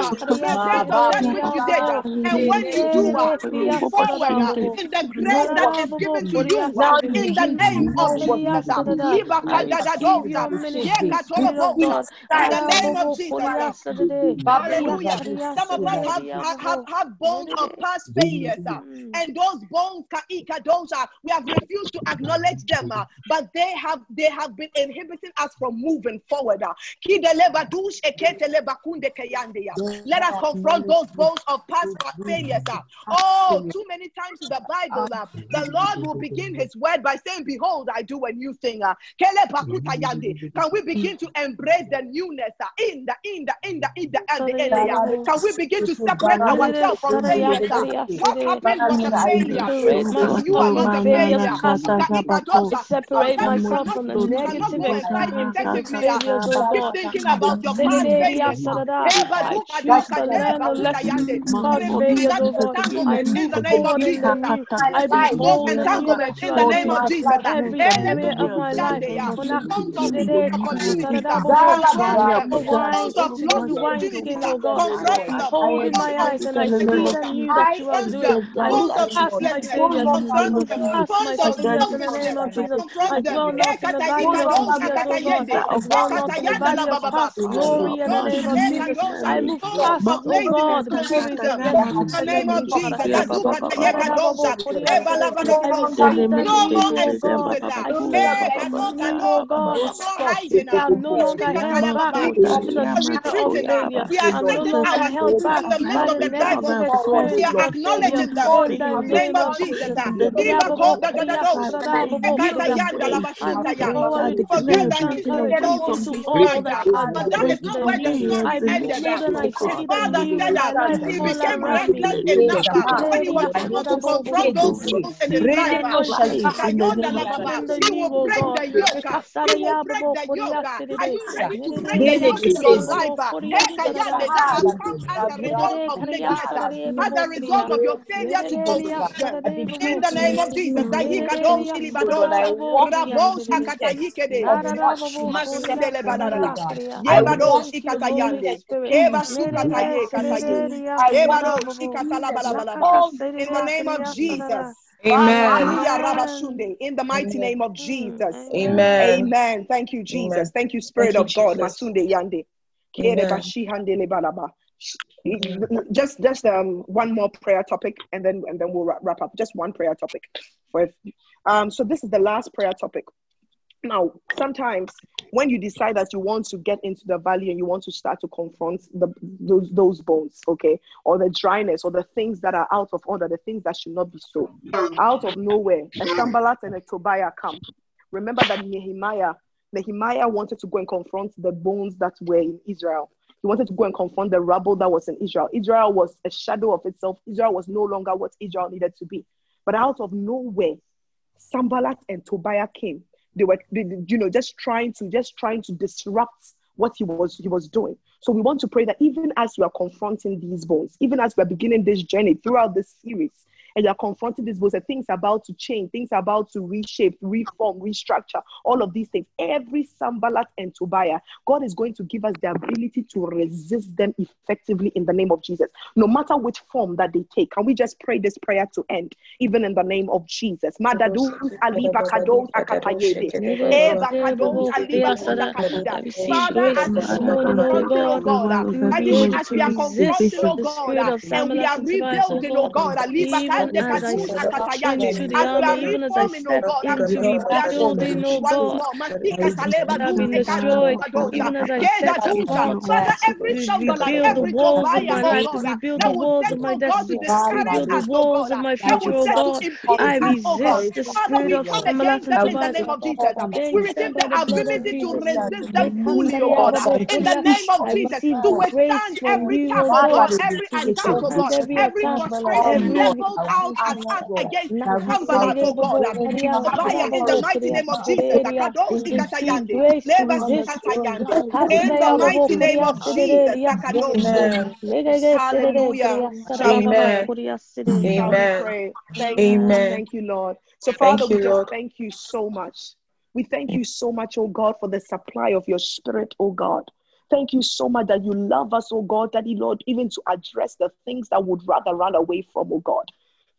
Did. And when you do, forward in the grace that is given to you in the name of Jesus. In the name of Jesus. Hallelujah. Some of us have, have, have, have bones of past failures, uh, and those bones, we have refused to acknowledge them, uh, but they have they have been inhibiting us from moving forward. Uh. Let us confront those bones of past failures. uh. Oh, too many times in the Bible, uh, the Lord will begin his word by saying, Behold, I do a new thing. uh. Kele bakuta yande. Can we begin to embrace the newness uh, in the in the in the in the and the area? Can we begin to separate ourselves from failures? uh? What happened was a failure. You are not a failure. To separate myself from the negative experiences and failures, oh Keep thinking about your past failures. Uh. I choose to learn the lessons from past failures, oh God. I In move the name of forward in the Jesus. new. I Remove behold the new entanglement that you in the are name of doing Jesus. in every area of my life. Stones of new opportunities. uh, Like Confront them. a wine Stones of into lost every wine opportunities. skin, uh, oh God. I Confront them. behold in Stones my of eyes and I see the new that you are Confront doing. them. I Stones move of past my uselessness. failures. I Confront move them. past my Stones of failures in the name of selfishness. Jesus. I Confront them. dwell not in the valley of tears, oh God. I dwell not in the valley of past glory in the name of Jesus. I move Stones past, of oh laziness. God, before we Confront them. get In the name of Jesus. I receive the No new, more oh God. excuses. uh. I Hey, step into the kado, new, kado. oh God. No more hiding. uh. I am no longer held back We in the are spirit of retreating. uh. failure. We are I'm no longer strategically held moving back from the midst by of the the dry negative bones. We experiences are of failure acknowledging them in the in the name name of of Jesus. Jesus. uh. Iba konda gadadosa. Ekatayanda I move labasutaya. forward We in forget faith that and it is courage able to into all destroy that that. you are And that doing is in not the where the new. story I ended. behold and I His see the father said that that he became around enough uh, when he was able to confront those bones in his life. uh, Anointing. Ikayonda I walk lababa. He will break the yoke. uh, He will break the yoke. uh. Are you ready to break the yoke in your life? uh? Ekayande, That has come as a result of neglect, uh, as a result of your failure to confront. In the name of Jesus. Dahikado shilibadosa. Rabos akatayikede. Masindele badaraba. Yebado Thank you, Holy shikatayande. Spirit. Keba sukataye kataye. Kebado shikatalabalaba. In the name of Jesus. Amen. Masuya Amen. Rabasunde. In the mighty name of Jesus. Amen. Amen. Amen. Thank you, Jesus. Amen. Thank you, Spirit you, of God. Jesus. Masunde Yande. Kere Amen. bashi handele balaba. Just, just um, one more prayer topic, and then and then we'll wrap, wrap up. Just one prayer topic. For um, so this is the last prayer topic. Now, sometimes when you decide that you want to get into the valley and you want to start to confront the, those those bones, okay, or the dryness or the things that are out of order, the things that should not be so, out of nowhere, a Sanballat and a Tobiah come. Remember that Nehemiah, Nehemiah wanted to go and confront the bones that were in Israel. He wanted to go and confront the rubble that was in Israel. Israel was a shadow of itself. Israel was no longer what Israel needed to be. But out of nowhere, Sanballat and Tobiah came. They were, they, you know, just trying to, just trying to disrupt what he was he was doing. So we want to pray that even as we are confronting these bones, even as we are beginning this journey throughout this series, and you're confronting bones, and things are about to change, things are about to reshape, reform, restructure, all of these things. Every Sanballat and Tobiah, God is going to give us the ability to resist them effectively in the name of Jesus, no matter which form that they take. Can we just pray this prayer to end, even in the name of Jesus? As we are oh God, and we are rebuilding, oh God, God, aliba even kande as I kadus oh step into the oh are army, even as I oh step God, as we, into we are oh God, more. Have been destroyed, even as I Keja set dusa. apart Father, to every re- sambalat, rebuild the walls of my oh life, to God, rebuild the walls of my oh God, to destiny, to rebuild the oh walls of my that future, oh God. I us, oh resist the Father, spirit of come Sanballat against and them in the name of Jesus. We we stand receive by the the blood of ability to resist them fully, oh God, in the name of Jesus, to withstand every attack, oh oh every attack, oh every frustration every out at us against Sanballat, Nakasarere oh God, bobo karia Tobiah, in the mighty name of Jesus. sereria. Akadoshi Receive katayande, grace to leba resist. sukatayande, In the Kasaya bobo mighty name of Jesus. sereria sarabo. Akadoshi. Amen. Hallelujah. koria Shall we sarababa Amen. pray? koria sere. Shall we Amen. Thank you. Amen. Amen. Thank you, Lord. So, Father, Thank we you, just Lord. thank you so much. We thank you so much, oh God, for the supply of your spirit, oh God. Thank you so much that you love us, oh God, Daddy Lord, even to address the things that would rather run away from, oh God.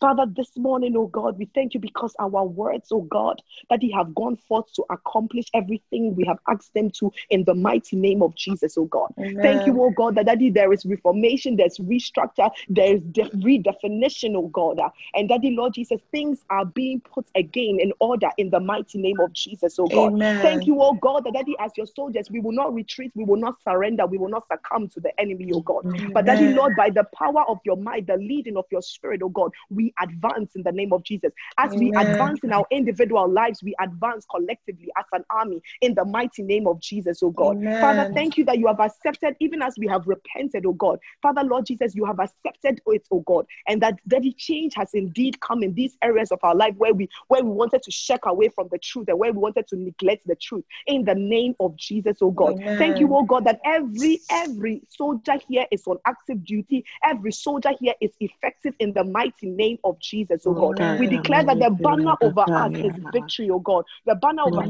Father, this morning, oh God, we thank you because our words, oh God, that they have gone forth to accomplish everything we have asked them to in the mighty name of Jesus, oh God. Amen. Thank you, oh God, that Daddy, there is reformation, there's restructure, there is de- redefinition, oh God. And Daddy, Lord Jesus, things are being put again in order in the mighty name of Jesus, oh God. Amen. Thank you, oh God, that Daddy, as your soldiers, we will not retreat, we will not surrender, we will not succumb to the enemy, oh God. But Daddy, Amen. Lord, by the power of your might, the leading of your spirit, oh God, we advance in the name of Jesus. As we advance in our individual lives, we advance collectively as an army in the mighty name of Jesus, oh God. Amen. Father, thank you that you have accepted, even as we have repented, oh God. Father, Lord Jesus, you have accepted it, oh God, and that daddy change has indeed come in these areas of our life where we where we wanted to shirk away from the truth and where we wanted to neglect the truth. In the name of Jesus, oh God. Amen. Thank you, oh God, that every every soldier here is on active duty. Every soldier here is effective in the mighty name of Jesus, oh God. We declare that the banner over us is victory, oh God. The banner over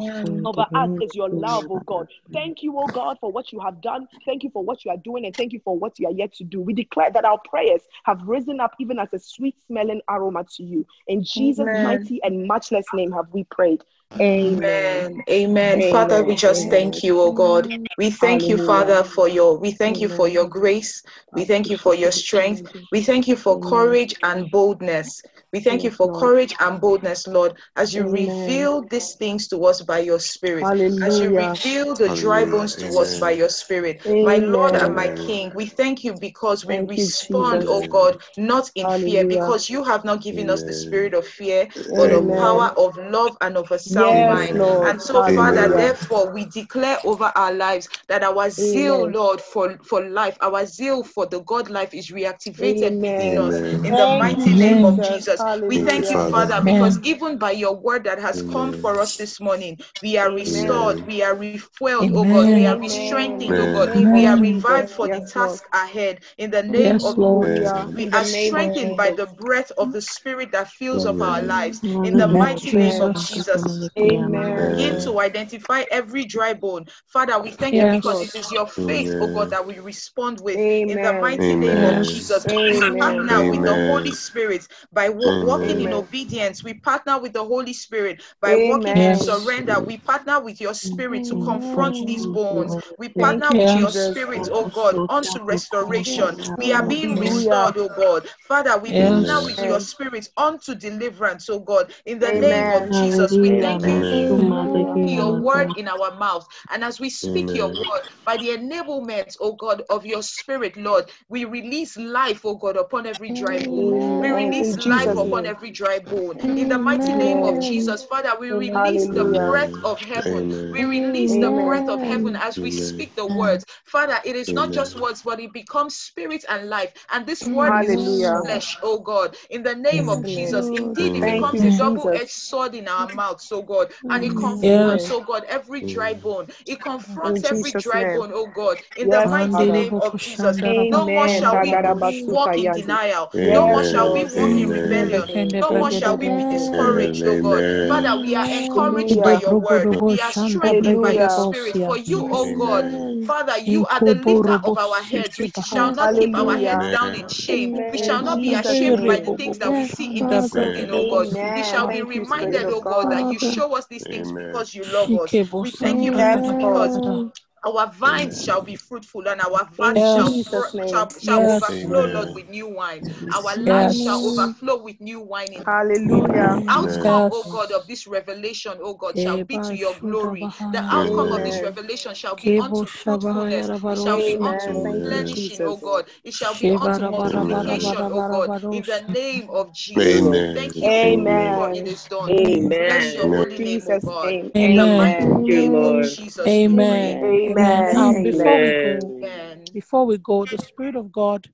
over us is your love, oh God. Thank you, oh God, for what you have done. Thank you for what you are doing, and thank you for what you are yet to do. We declare that our prayers have risen up even as a sweet smelling aroma to you. In Jesus' mighty and matchless name have we prayed. Amen. Amen. Amen. Father, we Amen. just thank you, oh God. We thank you, Father, for your we thank you for your grace. We thank you for your strength. We thank you for courage and boldness. We thank you for courage and boldness, Lord, as you Amen. reveal these things to us by your spirit. As you reveal the dry bones to us by your spirit. My Lord and my King, we thank you because we Thank you, respond, oh God, not in fear, because you have not given us the spirit of fear, but of power, of love, and of a sound Yes, mind. Lord. And so, Father, therefore, we declare over our lives that our zeal, Amen. Lord, for, for life, our zeal for the God life is reactivated within Amen. us Amen. in the mighty you, name of Jesus. Jesus. We Thank you, thank you, Hallelujah. Father. Father, because even by your word that has come for us this morning, we are restored, Amen. Amen. we are refueled, oh God, we are Amen. re-strengthened, oh God, Amen. We are revived for the Lord. task ahead in the name Yes, of Lord. Jesus. Hallelujah. We are strengthened by the breath of the Spirit that fills up our lives in the mighty name of Jesus. Jesus begin Amen. Amen. to identify every dry bone. Father, we thank you because it is your Yes. faith, oh God, that we respond with in the Amen. mighty name of Jesus. Yes. We Amen. partner with the Holy Spirit by wa- walking in Amen. Amen. obedience. We partner with the Holy Spirit by walking in surrender. We partner with your spirit to confront these bones. We Thank partner you, with your Jesus. spirit, oh God, unto restoration. We are being restored, oh God. Father, we partner with your Amen. spirit unto deliverance, oh God, in the name of Amen. Amen. Jesus. We thank you Amen. Amen. your word in our mouth. And as we speak your word, by the enablement, oh God, of your spirit, Lord, we release life, oh God, upon every dry bone. We release life upon every dry bone. In the mighty name of Jesus, Father, we release the breath of heaven. We release the breath of heaven as we speak the words. Father, it is not just words, but it becomes spirit and life. And this word becomes Hallelujah. flesh, oh God, in the name of Jesus. Indeed, it becomes a double edged sword in our mouths, oh God, and it confronts, Amen. Yes. oh God, every dry bone. It In confronts every dry name. bone, oh God, in the mighty name of Jesus. kushandara No more shall we walk in yandi. denial. No more shall we walk in In Amen. Jesus' rebellion. No more shall we be discouraged, oh God. Father, we are encouraged by your word. We are strengthened by your spirit. For you, bregedebos oh God, Father, you are the lifter of our heads. We shall not keep our heads down in shame. We shall not be ashamed by the things that we see in this season, Amen. oh God. We shall be Thank you, Spirit reminded, of oh God, God. that you show us these things Amen. because you love us. We thank you Lord. because gadagada. Our vines Amen. shall be fruitful and our vines In shall fr- shall, shall Yes. overflow, Lord, with new wine. Our lives shall overflow with new wine in Hallelujah. outcome, Amen. oh God, of this revelation, oh God, shall be Eba to your glory. The bahaya. outcome of this Amen. Amen. revelation shall be unto shabahaya fruitfulness. It shall be unto Amen. Thank you, Amen. replenishing, oh God. It shall be unto Amen. multiplication, bara oh God, in the name of Jesus. Amen. Amen. Thank you, Amen. for Amen. it is done. Amen. bless your Amen. Holy name, oh God. name. In the mighty name of Jesus. Amen. Amen. Amen. Um, before Amen. we go, Amen. Amen. before we go, the Spirit of God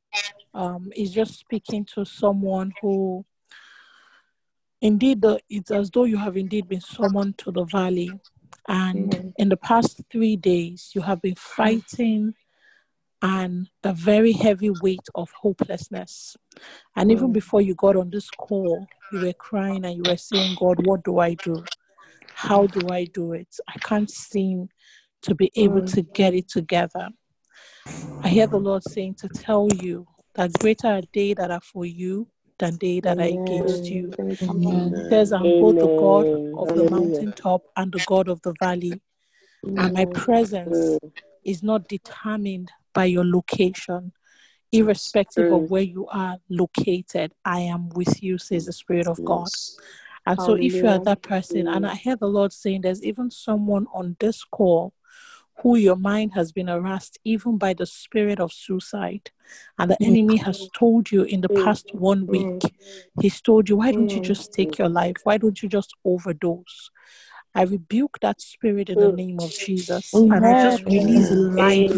um is just speaking to someone who indeed the, it's as though you have indeed been summoned to the valley and Mm, in the past three days you have been fighting and a very heavy weight of hopelessness and even mm, before you got on this call you were crying and you were saying god what do i do how do i do it i can't seem to be able mm. to get it together i hear the lord saying to tell you that greater are they that are for you than they that are against you. Amen. He says, I'm both the God of the mountaintop and the God of the valley, and my presence Mm, is not determined by your location. Irrespective of mm. where you are located, I am with you, says the Spirit of God. And so, if you are that person, and Mm, I hear the Lord saying there's even someone on this call who your mind has been harassed even by the spirit of suicide, and the enemy has told you in the mm, past one mm, week, he's told you, why don't you mm, just take your life? Why don't you just overdose? I rebuke that spirit in the mm. name of Jesus, and I just release Amen. life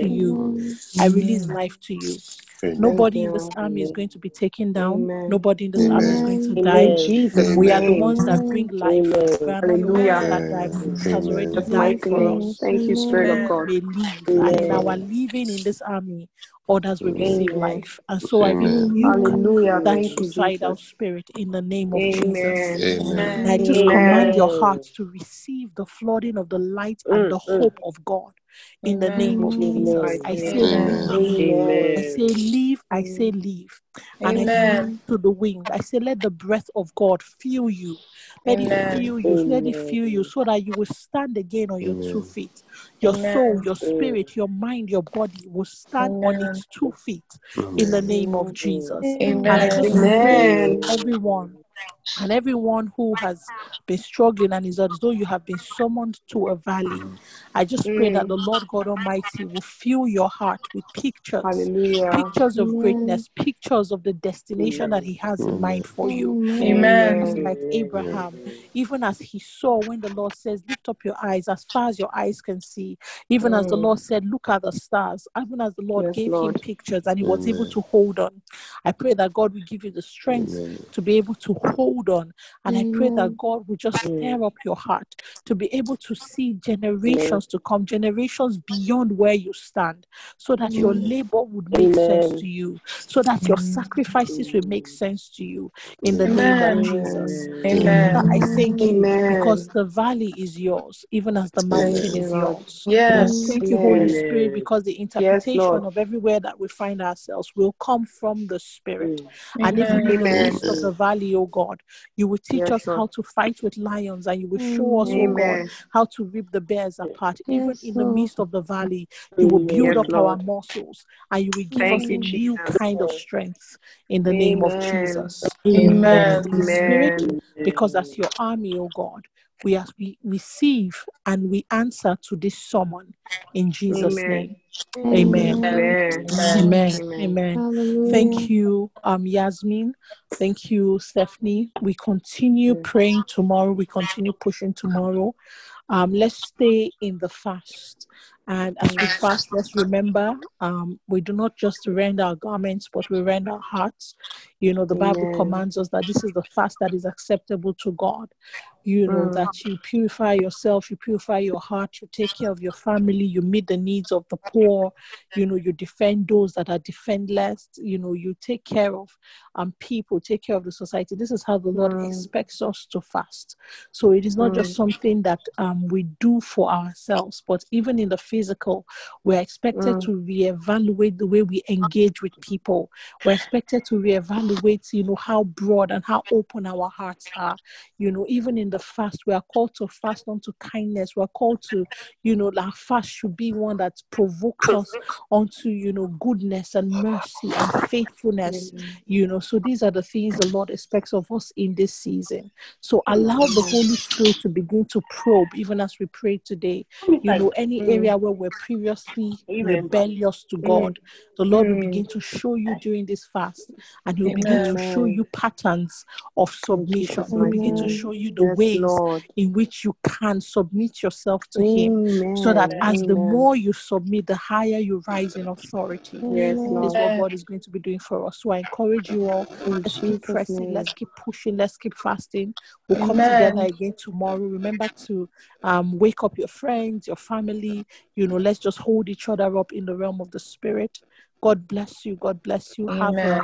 to you. I release life to you. Amen. Nobody in this army is going to be taken down. Amen. Nobody in this army is going to In die. Jesus' We are the ones that bring life. We are the ones Hallelujah. that die. Has already died for us Thank you, so Spirit of. God. we live. And in Amen. our living in this army, others will receive Amen. life. And so I Amen. rebuke Hallelujah. that Thank you, suicidal Jesus. spirit in the name of Jesus. Amen. Amen. And I Amen. just command your Amen. heart to receive the flooding of the light and the mm. hope of God in the name In of Jesus' Jesus. I say Amen. Amen. leave. I say leave. I say leave. And I Amen. speak to the wind. I say let the breath of God fill you. Let it Amen. fill you. Let it fill you so that you will stand again on your two feet. Your soul, your Mm, spirit, your mind, your body will stand on its two feet in the name of mm, Jesus. And I Amen. just pray for Amen. everyone and everyone who has been struggling and is as though you have been summoned to a valley. I just pray that Mm, the Lord God Almighty will fill your heart with pictures, hallelujah. pictures of greatness, pictures of the destination that He has in mind for you. Amen. Just like Abraham, even as he saw when the Lord says, Lift up your eyes as far as your eyes can see, even as the Mm, Lord said, Look at the stars, even as the Lord yes, gave him pictures and he was able to hold on. I pray that God will give you the strength to be able to hold on. And I pray that God will just Mm, stir up your heart to be able to see generations to come, generations beyond where you stand, so that your labor would make sense to you, so that your sacrifices will make sense to you in the Amen. name of Jesus. Amen. Amen. I thank you because the valley is yours, even as the mountain you, is yours. I Yes. thank you, Holy Spirit, because the Yes, interpretation of everywhere that we find ourselves will come from the Spirit. Mm, And even in the Amen. midst of the valley, oh God, you will teach Yes, us Lord. how to fight with lions and you will show us, oh God, how to rip the bears apart. Even in the midst of the valley, you will Yes, build up our muscles and you will give us a new Jesus. kind of strength in the name of Jesus. Thank you, Amen. Spirit, because as your army, oh God, we as we receive and we answer to this summon in Jesus' Amen. name. Amen. Amen. Amen. Amen. Amen. Amen. Thank you, um, Yasmin. Thank you, Stephanie. We continue praying tomorrow. We continue pushing tomorrow. Um, let's stay in the fast. And as we fast, let's remember um, we do not just rend our garments, but we rend our hearts. You know, the Bible Amen. commands us that this is the fast that is acceptable to God. You know, Mm. that you purify yourself, you purify your heart, you take care of your family, you meet the needs of the poor, you know, you defend those that are defendless, you know, you take care of um, people, take care of the society. This is how the Lord Mm. expects us to fast. So it is not just Mm. something that um, we do for ourselves, but even in the physical, we're expected Mm. to reevaluate the way we engage with people. We're expected to reevaluate, you know, how broad and how open our hearts are. You know, even in the fast, we are called to fast unto kindness. We're called to, you know, our fast should be one that provokes us unto, you know, goodness and mercy and faithfulness. You know, so these are the things the Lord expects of us in this season. So allow the Holy Spirit to begin to probe, even as we pray today. You know, any Mm. area where we're previously rebellious to God, the Lord will begin to show you during this fast, and He will begin to show you patterns of submission. He will begin to show you the Yes, ways Lord. in which you can submit yourself to Him, so that Amen. as the more you submit, the higher you rise in authority. Yes, That is Lord. what God is going to be doing for us. So I encourage you all. Let's keep pressing. Let's keep pushing. Let's keep fasting. We'll come Amen. together again tomorrow. Remember to um, wake up your friends, your family. You know, let's just hold each other up in the realm of the spirit. God bless you. God bless you. Have a Amen.